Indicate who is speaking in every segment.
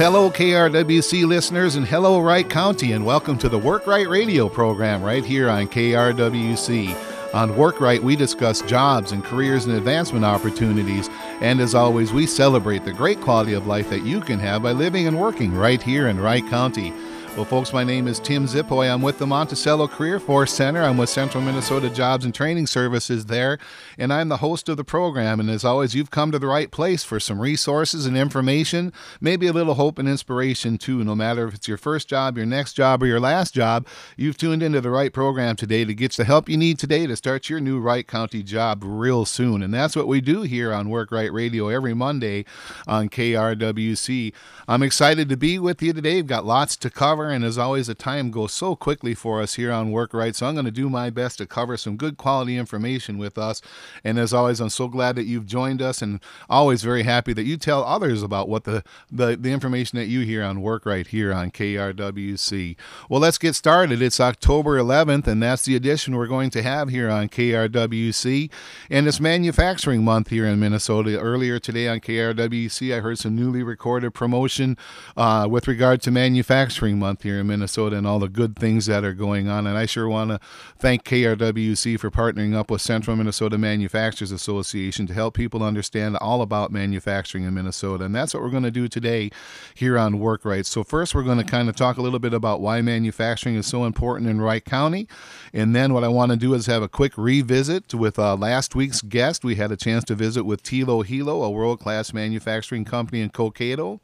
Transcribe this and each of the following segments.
Speaker 1: hello, KRWC listeners, and hello, Wright County, and welcome to the Work Right Radio program right here on KRWC. On Work Right, we discuss jobs and careers and advancement opportunities, and as always, we celebrate the great quality of life that you can have by living and working right here in Wright County. Well, folks, my name is Tim Zipoy. I'm with the Monticello Career Force Center. I'm with Central Minnesota Jobs and Training Services there, and I'm the host of the program. And as always, you've come to the right place for some resources and information, maybe a little hope and inspiration too. No matter if it's your first job, your next job, or your last job, you've tuned into the right program today to get the help you need today to start your new Wright County job real soon. And that's what we do here on Work Right Radio every Monday on KRWC. I'm excited to be with you today. We've got lots to cover cover. And as always, the time goes so quickly for us here on Work Right. So I'm going to do my best to cover some good quality information with us. And as always, I'm so glad that you've joined us and always very happy that you tell others about what the, the, the information that you hear on Work Right here on KRWC. Well, let's get started. It's October 11th, and that's the edition we're going to have here on KRWC. And it's Manufacturing Month here in Minnesota. Earlier today on KRWC, I heard some newly recorded promotion uh, with regard to Manufacturing Month month here in Minnesota and all the good things that are going on. And I sure want to thank KRWC for partnering up with Central Minnesota Manufacturers Association to help people understand all about manufacturing in Minnesota. And that's what we're going to do today here on Work Rights. So, first, we're going to kind of talk a little bit about why manufacturing is so important in Wright County. And then, what I want to do is have a quick revisit with uh, last week's guest. We had a chance to visit with Tylo Helo, a world class manufacturing company in Cokato.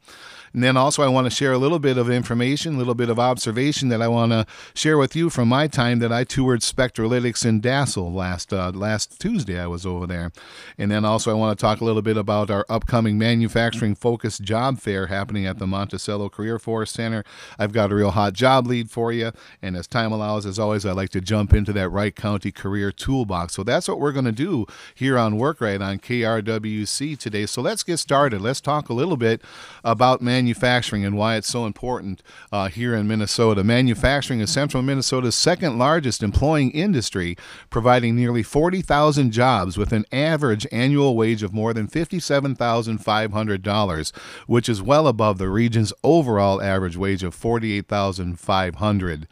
Speaker 1: And then also, I want to share a little bit of information, a little bit of observation that I want to share with you from my time that I toured Spectralytics in Dassel last uh, last Tuesday. I was over there, and then also I want to talk a little bit about our upcoming manufacturing focused job fair happening at the Monticello Career Force Center. I've got a real hot job lead for you, and as time allows, as always, I like to jump into that Wright County Career Toolbox. So that's what we're going to do here on Work Right on KRWC today. So let's get started. Let's talk a little bit about manufacturing manufacturing and why it's so important uh, here in Minnesota. Manufacturing is central Minnesota's second largest employing industry, providing nearly 40,000 jobs with an average annual wage of more than $57,500, which is well above the region's overall average wage of $48,500.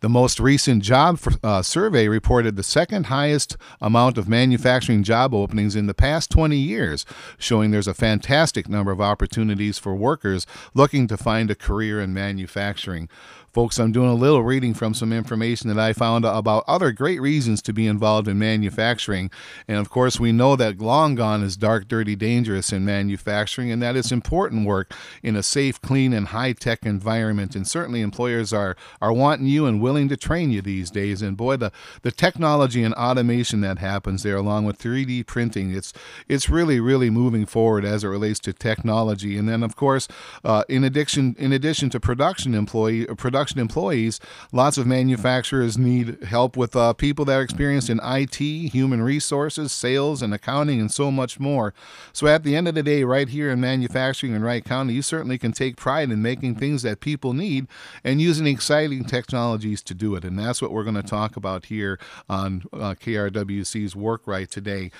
Speaker 1: The most recent job uh, survey reported the second highest amount of manufacturing job openings in the past 20 years, showing there's a fantastic number of opportunities for workers looking to find a career in manufacturing. Folks, I'm doing a little reading from some information that I found about other great reasons to be involved in manufacturing. And of course, we know that long gone is dark, dirty, dangerous in manufacturing, and that it's important work in a safe, clean, and high tech environment. And certainly, employers are, are wanting you and willing to train you these days. And boy, the, the technology and automation that happens there, along with 3D printing, it's, it's really, really moving forward as it relates to technology. And then, of course, uh, in addition, in addition to production employee, production production employees, lots of manufacturers need help with uh, people that are experienced in IT, human resources, sales, and accounting, and so much more. So at the end of the day, right here in manufacturing in Wright County, you certainly can take pride in making things that people need and using exciting technologies to do it. And that's what we're going to talk about here on uh, KRWC's Work Right today.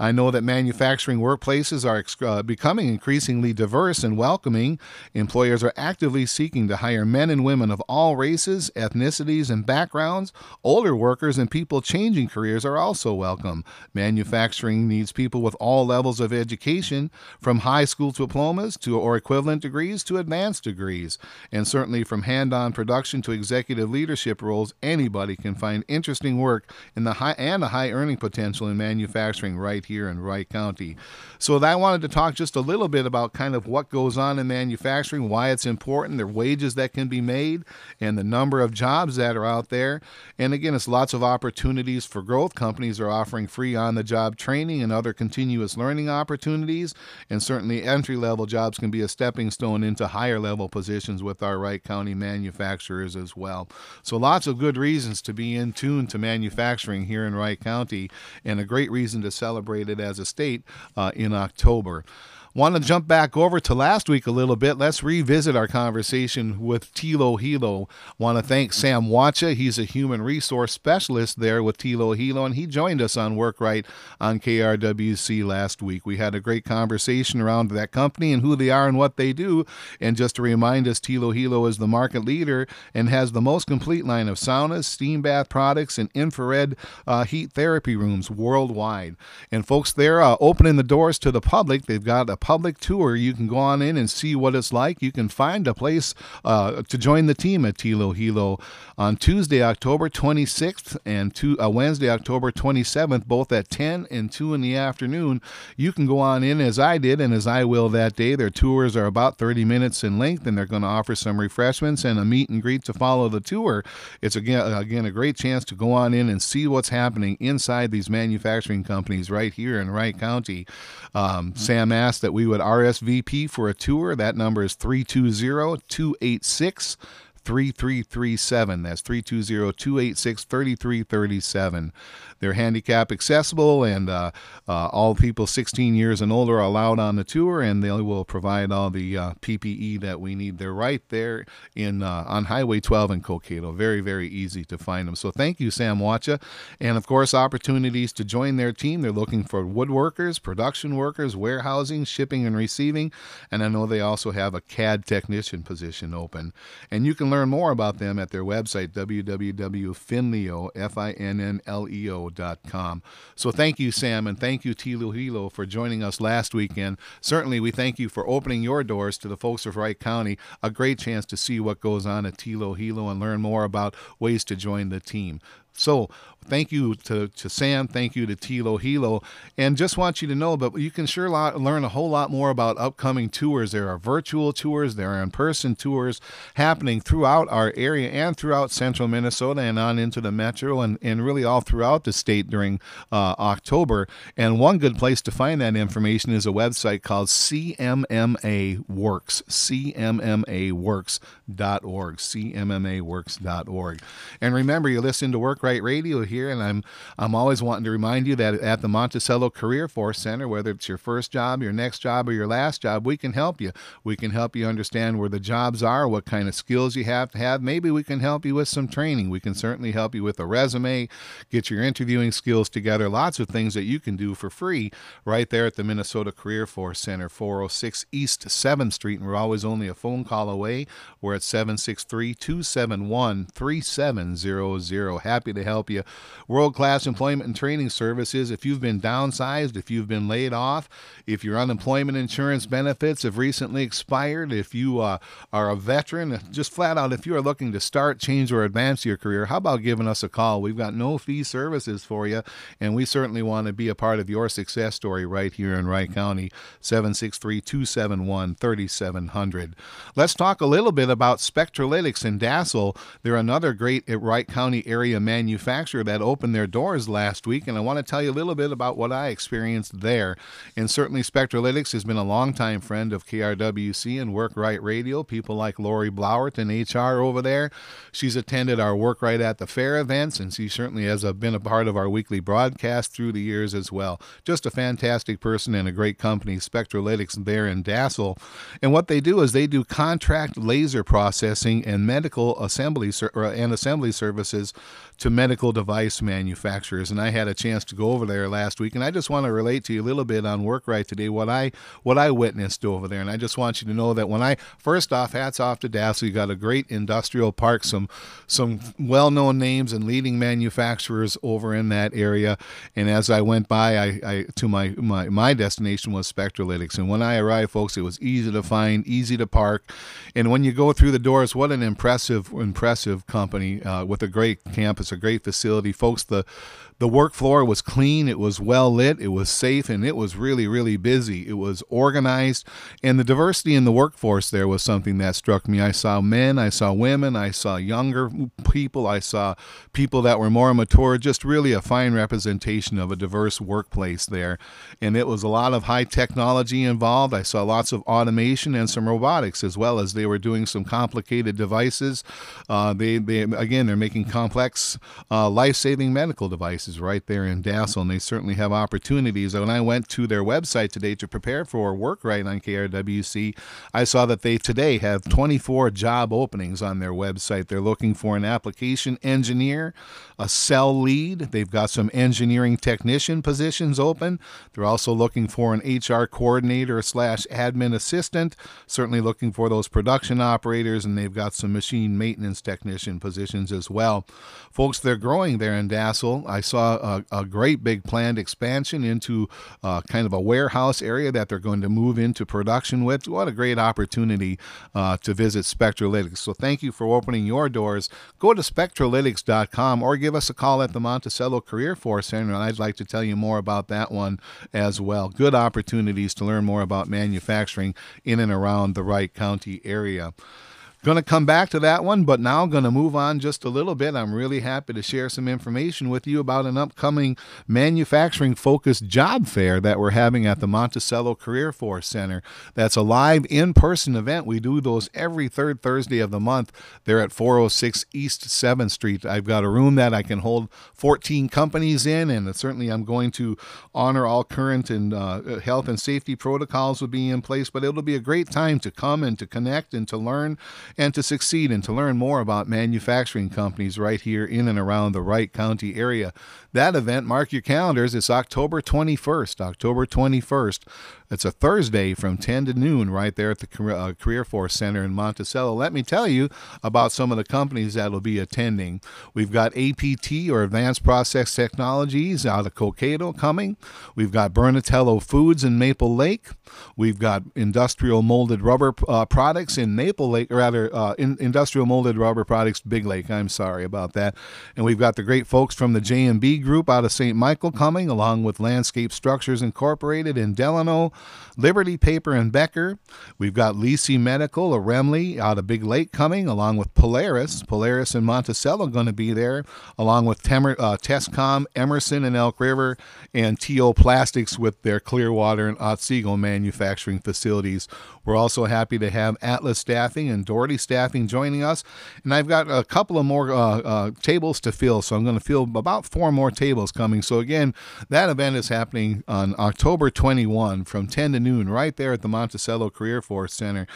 Speaker 1: I know that manufacturing workplaces are uh, becoming increasingly diverse and welcoming. Employers are actively seeking to hire men and women of all races, ethnicities, and backgrounds. Older workers and people changing careers are also welcome. Manufacturing needs people with all levels of education, from high school diplomas to or equivalent degrees to advanced degrees. And certainly from hand-on production to executive leadership roles, anybody can find interesting work in the high and a high earning potential in manufacturing right here in Wright County. So I wanted to talk just a little bit about kind of what goes on in manufacturing, why it's important, the wages that can be made, and the number of jobs that are out there. And again, it's lots of opportunities for growth. Companies are offering free on the job training and other continuous learning opportunities. And certainly, entry level jobs can be a stepping stone into higher level positions with our Wright County manufacturers as well. So, lots of good reasons to be in tune to manufacturing here in Wright County, and a great reason to celebrate it as a state uh, in October. Want to jump back over to last week a little bit? Let's revisit our conversation with Tylo Helo. Want to thank Sam Watcha. He's a human resource specialist there with Tylo Helo, and he joined us on Work Right on KRWC last week. We had a great conversation around that company and who they are and what they do. And just to remind us, Tylo Helo is the market leader and has the most complete line of saunas, steam bath products, and infrared uh, heat therapy rooms worldwide. And folks, they're uh, opening the doors to the public. They've got a public tour. You can go on in and see what it's like. You can find a place uh, to join the team at Tylo Helo on Tuesday, October 26th and to, uh, Wednesday, October 27th, both at 10 and 2 in the afternoon. You can go on in as I did and as I will that day. Their tours are about 30 minutes in length and they're going to offer some refreshments and a meet and greet to follow the tour. It's again, again a great chance to go on in and see what's happening inside these manufacturing companies right here in Wright County. Um, Sam asked that we would RSVP for a tour. That number is 320 286 3337. That's 320 286 3337. They're handicap accessible, and uh, uh, all people 16 years and older are allowed on the tour, and they will provide all the uh, PPE that we need. They're right there in uh, on Highway 12 in Cokato. Very, very easy to find them. So thank you, Sam Watcha. And of course, opportunities to join their team. They're looking for woodworkers, production workers, warehousing, shipping, and receiving. And I know they also have a CAD technician position open. And you can learn more about them at their website, www.finnleo, F-I-N-N-L-E-O so thank you, Sam, and thank you, Tylo Helo, for joining us last weekend. Certainly, we thank you for opening your doors to the folks of Wright County. A great chance to see what goes on at Tylo Helo and learn more about ways to join the team. So thank you to, to Sam. Thank you to Tylo Helo. And just want you to know, but you can sure lot, learn a whole lot more about upcoming tours. There are virtual tours, there are in person tours happening throughout our area and throughout central Minnesota and on into the metro and, and really all throughout the state during uh, October. And one good place to find that information is a website called CMMA Works, CMMAworks.org, CMMAworks.org. And remember, you listen to Work Right Radio here, and I'm I'm always wanting to remind you that at the Monticello Career Force Center, whether it's your first job, your next job, or your last job, we can help you. We can help you understand where the jobs are, what kind of skills you have to have. Maybe we can help you with some training. We can certainly help you with a resume, get your interviewing skills together. Lots of things that you can do for free right there at the Minnesota Career Force Center, 406 East 7th Street, and we're always only a phone call away. We're at 763 271 3700. Happy to help you. World class employment and training services. If you've been downsized, if you've been laid off, if your unemployment insurance benefits have recently expired, if you uh, are a veteran, just flat out, if you are looking to start, change, or advance your career, how about giving us a call? We've got no fee services for you, and we certainly want to be a part of your success story right here in Wright County. 763 271 3700. Let's talk a little bit about Spectralytics in Dassel. They're another great Wright County area manufacturer that opened their doors last week, and I want to tell you a little bit about what I experienced there. And certainly, Spectralytics has been a longtime friend of KRWC and Work Right Radio. People like Lori Blauert in HR over there. She's attended our Work Right at the Fair events, and she certainly has been a part of our weekly broadcast through the years as well. Just a fantastic person and a great company, Spectralytics, there in Dassel. And what they do is they do contract laser processing and medical assembly and assembly services to medical device manufacturers. And I had a chance to go over there last week, and I just want to relate to you a little bit on work right today what I what I witnessed over there. And I just want you to know that when I first off, hats off to Dassel, you got a great industrial park, some some well-known names and leading manufacturers over in that area. And as I went by, I, I to my, my my destination was Spectralytics, and when I arrived, folks, it was easy to find, easy to park, and when you go through the doors, what an impressive impressive company uh, with a great campus a great facility, folks. The the work floor was clean, it was well lit, it was safe, and it was really, really busy. It was organized, and the diversity in the workforce there was something that struck me. I saw men, I saw women, I saw younger people, I saw people that were more mature, just really a fine representation of a diverse workplace there. And it was a lot of high technology involved. I saw lots of automation and some robotics as well as they were doing some complicated devices. Uh, they, they, again, they're making complex uh, life saving medical devices right there in Dassel, and they certainly have opportunities. When I went to their website today to prepare for work right on KRWC, I saw that they today have 24 job openings on their website. They're looking for an application engineer, a cell lead. They've got some engineering technician positions open. They're also looking for an HR coordinator slash admin assistant. Certainly looking for those production operators, and they've got some machine maintenance technician positions as well. Folks, they're growing there in Dassel. I saw a, a great big planned expansion into uh, kind of a warehouse area that they're going to move into production with. What a great opportunity uh, to visit Spectralytics. So thank you for opening your doors. Go to spectralytics.com or give us a call at the Monticello Career Force Center, and I'd like to tell you more about that one as well. Good opportunities to learn more about manufacturing in and around the Wright County area. Going to come back to that one, but now going to move on just a little bit. I'm really happy to share some information with you about an upcoming manufacturing focused job fair that we're having at the Monticello Career Force Center. That's a live in person event. We do those every third Thursday of the month. They're at 406 East 7th Street. I've got a room that I can hold 14 companies in, and certainly I'm going to honor all current and uh, health and safety protocols will be in place. But it'll be a great time to come and to connect and to learn and to succeed and to learn more about manufacturing companies right here in and around the Wright County area. That event, mark your calendars, it's October 21st. October 21st. It's a Thursday from 10 to noon right there at the Career, uh, Force Center in Monticello. Let me tell you about some of the companies that will be attending. We've got APT or Advanced Process Technologies out of Cokato coming. We've got Bernatello Foods in Maple Lake. We've got Industrial Molded Rubber uh, Products in Maple Lake, or rather, uh, in, Industrial Molded Rubber Products Big Lake. I'm sorry about that. And we've got the great folks from the J&B Group out of St. Michael coming, along with Landscape Structures Incorporated in Delano. Liberty Paper and Becker. We've got Lisi Medical, a Remmele out of Big Lake coming, along with Polaris. Polaris and Monticello going to be there, along with Temer, uh, Tescom, Emerson and Elk River, and TO Plastics with their Clearwater and Otsego manufacturing facilities. We're also happy to have Atlas Staffing and Doherty Staffing joining us. And I've got a couple of more uh, uh, tables to fill, so I'm going to fill about four more tables coming. So, again, that event is happening on October 21 from 10 to noon right there at the Monticello Career Force Center.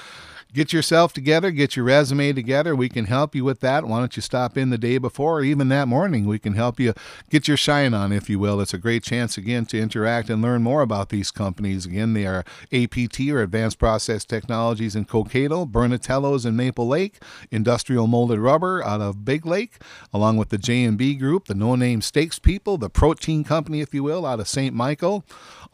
Speaker 1: Get yourself together, get your resume together. We can help you with that. Why don't you stop in the day before or even that morning? We can help you get your shine on, if you will. It's a great chance, again, to interact and learn more about these companies. Again, they are APT or Advanced Process Technologies in Cokato, Bernatello's in Maple Lake, Industrial Molded Rubber out of Big Lake, along with the J&B Group, the No Name Steaks People, the Protein Company, if you will, out of St. Michael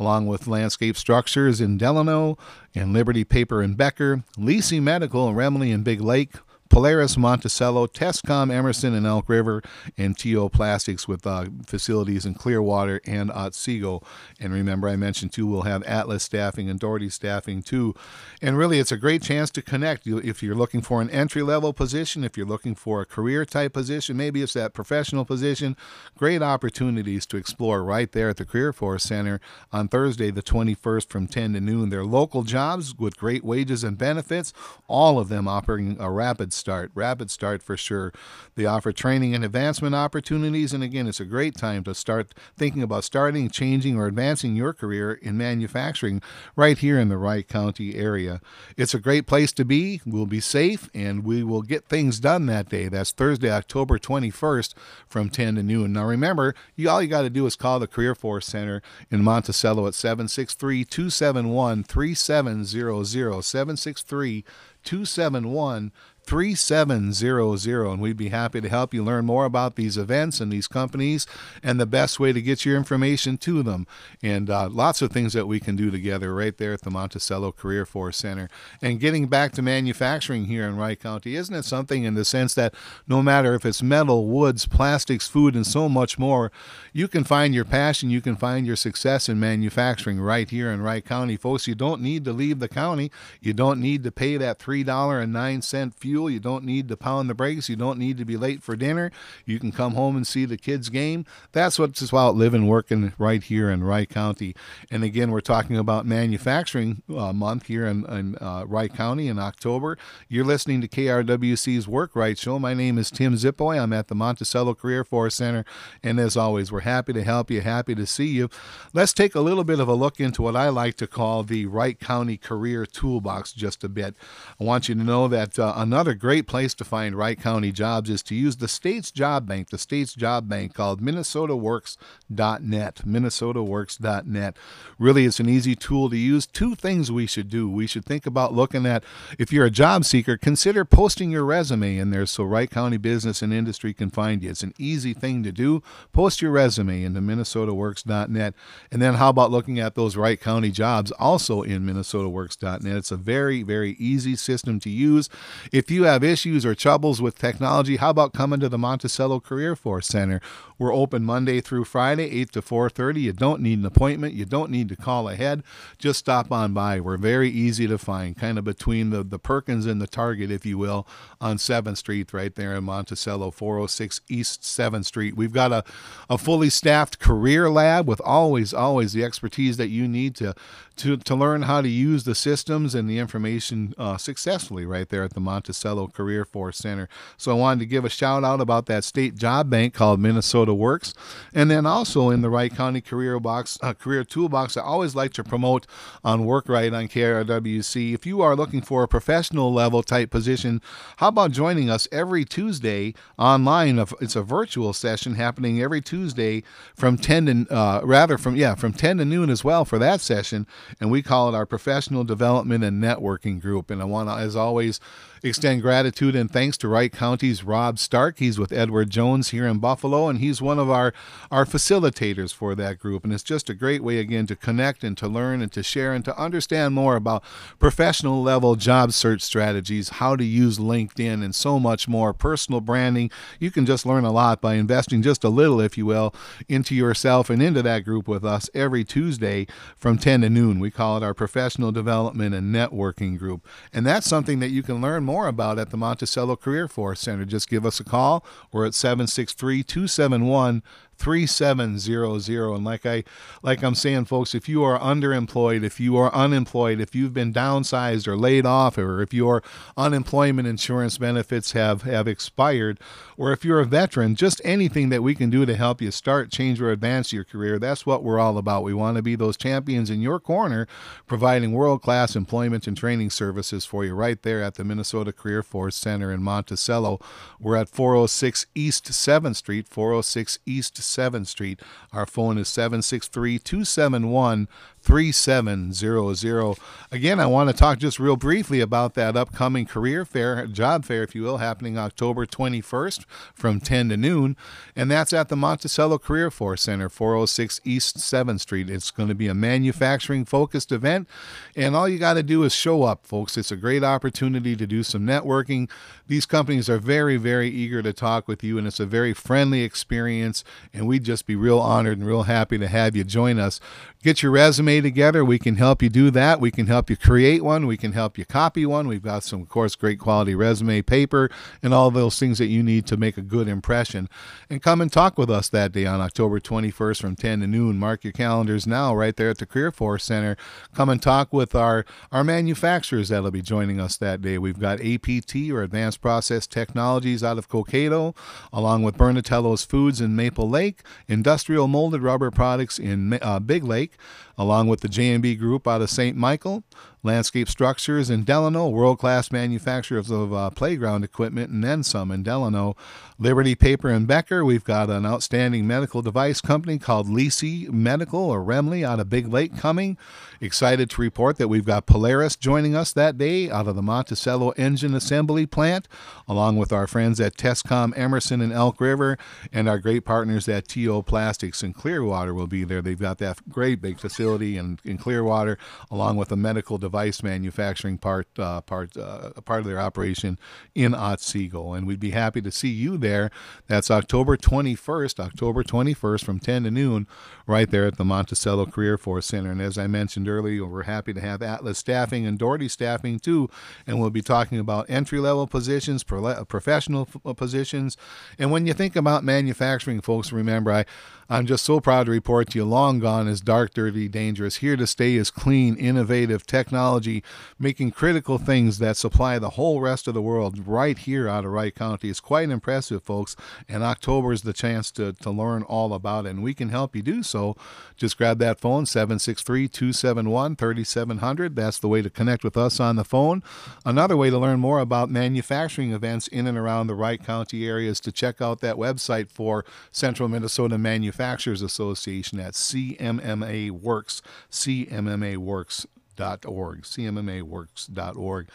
Speaker 1: along with Landscape Structures in Delano and Liberty Paper in Becker, Lisi Medical in Remmele and Big Lake, Polaris, Monticello, Tescom, Emerson, and Elk River, and TO Plastics with uh, facilities in Clearwater and Otsego. And remember, I mentioned too, we'll have Atlas Staffing and Doherty Staffing too. And really, it's a great chance to connect. If you're looking for an entry level position, if you're looking for a career type position, maybe it's that professional position, great opportunities to explore right there at the Career Force Center on Thursday, the 21st from 10 to noon. They're local jobs with great wages and benefits, all of them offering a rapid start, rapid start for sure. They offer training and advancement opportunities, and again, it's a great time to start thinking about starting, changing, or advancing your career in manufacturing right here in the Wright County area. It's a great place to be. We'll be safe, and we will get things done that day. That's Thursday, October 21st from 10 to noon. Now, remember, you, all you got to do is call the Career Force Center in Monticello at 763 271 3700. 763 271 3700 and we'd be happy to help you learn more about these events and these companies and the best way to get your information to them. And uh, lots of things that we can do together right there at the monticello career force center. And getting back to manufacturing here in wright county isn't it something in the sense that no matter if it's metal woods plastics food and so much more you can find your passion you can find your success in manufacturing right here in wright county. Folks you don't need to leave the county. You don't need to pay that $3.09 fuel fuel. You don't need to pound the brakes. You don't need to be late for dinner. You can come home and see the kids' game. That's what's about living, working right here in Wright County. And again, we're talking about manufacturing uh, month here in, in uh, Wright County in October. You're listening to KRWC's Work Right Show. My name is Tim Zipoy. I'm at the Monticello Career Force Center. And as always, we're happy to help you, happy to see you. Let's take a little bit of a look into what I like to call the Wright County Career Toolbox just a bit. I want you to know that uh, another great place to find Wright County jobs is to use the state's job bank, the state's job bank called MinnesotaWorks.net. MinnesotaWorks.net. Really, it's an easy tool to use. Two things we should do. We should think about looking at, if you're a job seeker, consider posting your resume in there so Wright County business and industry can find you. It's an easy thing to do. Post your resume into MinnesotaWorks.net. And then how about looking at those Wright County jobs also in MinnesotaWorks.net? It's a very, very easy system to use. If you have issues or troubles with technology, how about coming to the Monticello Career Force Center? We're open Monday through Friday, 8 to 4:30. You don't need an appointment. You don't need to call ahead. Just stop on by. We're very easy to find, kind of between the, the Perkins and the Target, if you will, on 7th Street right there in Monticello, 406 East 7th Street. We've got a, a fully staffed career lab with always, always the expertise that you need to to, to learn how to use the systems and the information uh, successfully right there at the Monticello Career Force Center. So I wanted to give a shout out about that state job bank called Minnesota Works. And then also in the Wright County Career Box, uh, Career Toolbox, I always like to promote on Work Right on KRWC. If you are looking for a professional level type position, how about joining us every Tuesday online? It's a virtual session happening every Tuesday from 10 to, uh, rather from, yeah, from 10 to noon as well for that session and we call it our professional development and networking group. And I want to, as always, extend gratitude and thanks to Wright County's Rob Stark. He's with Edward Jones here in Buffalo, and he's one of our, our facilitators for that group. And it's just a great way, again, to connect and to learn and to share and to understand more about professional level job search strategies, how to use LinkedIn, and so much more. Personal branding. You can just learn a lot by investing just a little, if you will, into yourself and into that group with us every Tuesday from 10 to noon. We call it our professional development and networking group. And that's something that you can learn more more about at the Monticello Career Force Center, just give us a call. We're at 763 271 3700 and like i like i'm saying folks if you are underemployed if you are unemployed if you've been downsized or laid off or if your unemployment insurance benefits have have expired or if you're a veteran just anything that we can do to help you start change or advance your career that's what we're all about. We want to be those champions in your corner providing world-class employment and training services for you right there at the minnesota career force center in monticello. We're at 406 east 7th street 406 east 7th Street. Our phone is 763 271 3700. Again, I want to talk just real briefly about that upcoming career fair, job fair, if you will, happening October 21st from 10 to noon. And that's at the Monticello Career Force Center, 406 East 7th Street. It's going to be a manufacturing focused event. And all you got to do is show up, folks. It's a great opportunity to do some networking. These companies are very, very eager to talk with you, and it's a very friendly experience. And we'd just be real honored and real happy to have you join us. Get your resume together. We can help you do that. We can help you create one. We can help you copy one. We've got some, of course, great quality resume paper and all those things that you need to make a good impression. And come and talk with us that day on October 21st from 10 to noon. Mark your calendars now right there at the Career Force Center. Come and talk with our, our manufacturers that'll be joining us that day. We've got APT or Advanced Process Technologies out of Cokato, along with Bernatello's Foods in Maple Lake, Industrial Molded Rubber Products in uh, Big Lake, along with the J&B Group out of St. Michael, Landscape Structures in Delano, world class manufacturers of uh, playground equipment, and then some in Delano. Liberty Paper and Becker, we've got an outstanding medical device company called Lisi Medical or Remmele out of Big Lake coming. Excited to report that we've got Polaris joining us that day out of the Monticello Engine Assembly Plant, along with our friends at Tescom Emerson and Elk River, and our great partners at TO Plastics in Clearwater will be there. They've got that great big facility in, in Clearwater, along with a medical device manufacturing part uh, part uh, part of their operation in Otsego. And we'd be happy to see you there. That's October 21st, October 21st from 10 to noon, right there at the Monticello Career Force Center. And as I mentioned earlier, we're happy to have Atlas Staffing and Doherty Staffing too. And we'll be talking about entry level positions, professional positions. And when you think about manufacturing, folks, remember I I'm just so proud to report to you long gone is dark, dirty, dangerous. Here to stay is clean, innovative technology, making critical things that supply the whole rest of the world right here out of Wright County. It's quite impressive, folks. And October is the chance to, to learn all about it. And we can help you do so. Just grab that phone, 763 271 3700. That's the way to connect with us on the phone. Another way to learn more about manufacturing events in and around the Wright County area is to check out that website for Central Minnesota Manufacturing Manufacturers Association at CMMA Works, CMMA Works cmmaworks.org, cmmaworks.org.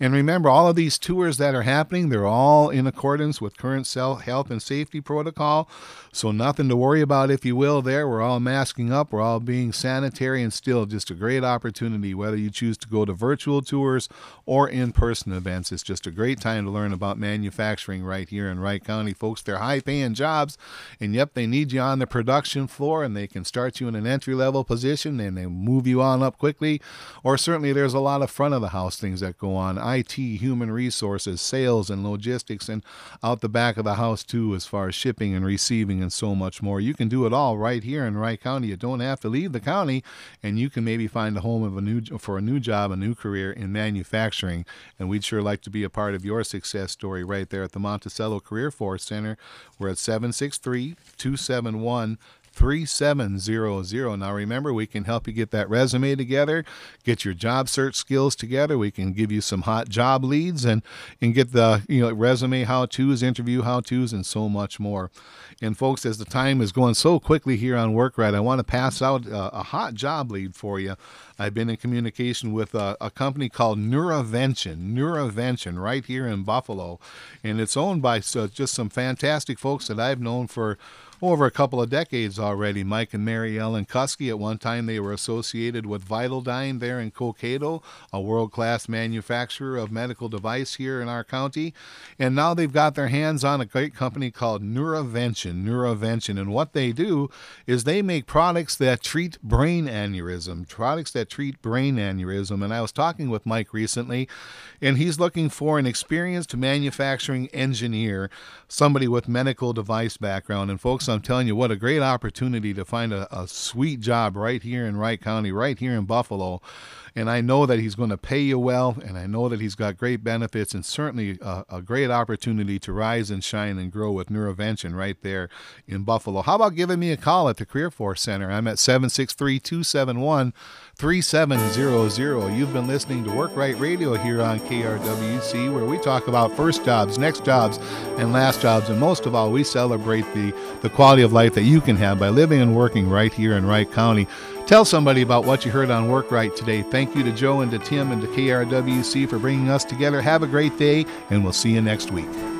Speaker 1: And remember, all of these tours that are happening, they're all in accordance with current health and safety protocol. So nothing to worry about, if you will, there. We're all masking up, we're all being sanitary, and still just a great opportunity, whether you choose to go to virtual tours or in person events. It's just a great time to learn about manufacturing right here in Wright County. Folks, they're high paying jobs, and yep, they need you on the production floor, and they can start you in an entry level position and they move you on up quickly or certainly there's a lot of front of the house things that go on IT, human resources, sales, and logistics, and out the back of the house too, as far as shipping and receiving and so much more. You can do it all right here in Wright County. You don't have to leave the county, and you can maybe find a home of a new for a new job, a new career in manufacturing. And we'd sure like to be a part of your success story right there at the Monticello Career Force Center. We're at 763 271 3700. Now, remember, we can help you get that resume together, get your job search skills together. We can give you some hot job leads and, and get the you know resume how to's, interview how to's, and so much more. And, folks, as the time is going so quickly here on Work Right, I want to pass out a, a hot job lead for you. I've been in communication with a, a company called Neurovention, Neurovention, right here in Buffalo. And it's owned by so, uh, just some fantastic folks that I've known for over a couple of decades already. Mike and Mary Ellen Kusky, at one time they were associated with Vitaldine there in Cokato, a world class manufacturer of medical device here in our county. And now they've got their hands on a great company called Neurovention. Neurovention. And what they do is they make products that treat brain aneurysm, products that treat brain aneurysm. And I was talking with Mike recently, and he's looking for an experienced manufacturing engineer, somebody with medical device background. And folks, I'm telling you, what a great opportunity to find a, a sweet job right here in Wright County, right here in Buffalo. And I know that he's going to pay you well, and I know that he's got great benefits and certainly a, a great opportunity to rise and shine and grow with Neurovention right there in Buffalo. How about giving me a call at the Career Force Center? I'm at 763 271 3700. You've been listening to Work Right Radio here on KRWC, where we talk about first jobs, next jobs, and last jobs. And most of all, we celebrate the, the quality of life that you can have by living and working right here in Wright County. Tell somebody about what you heard on Work Right today. Thank you to Joe and to Tim and to KRWC for bringing us together. Have a great day, and we'll see you next week.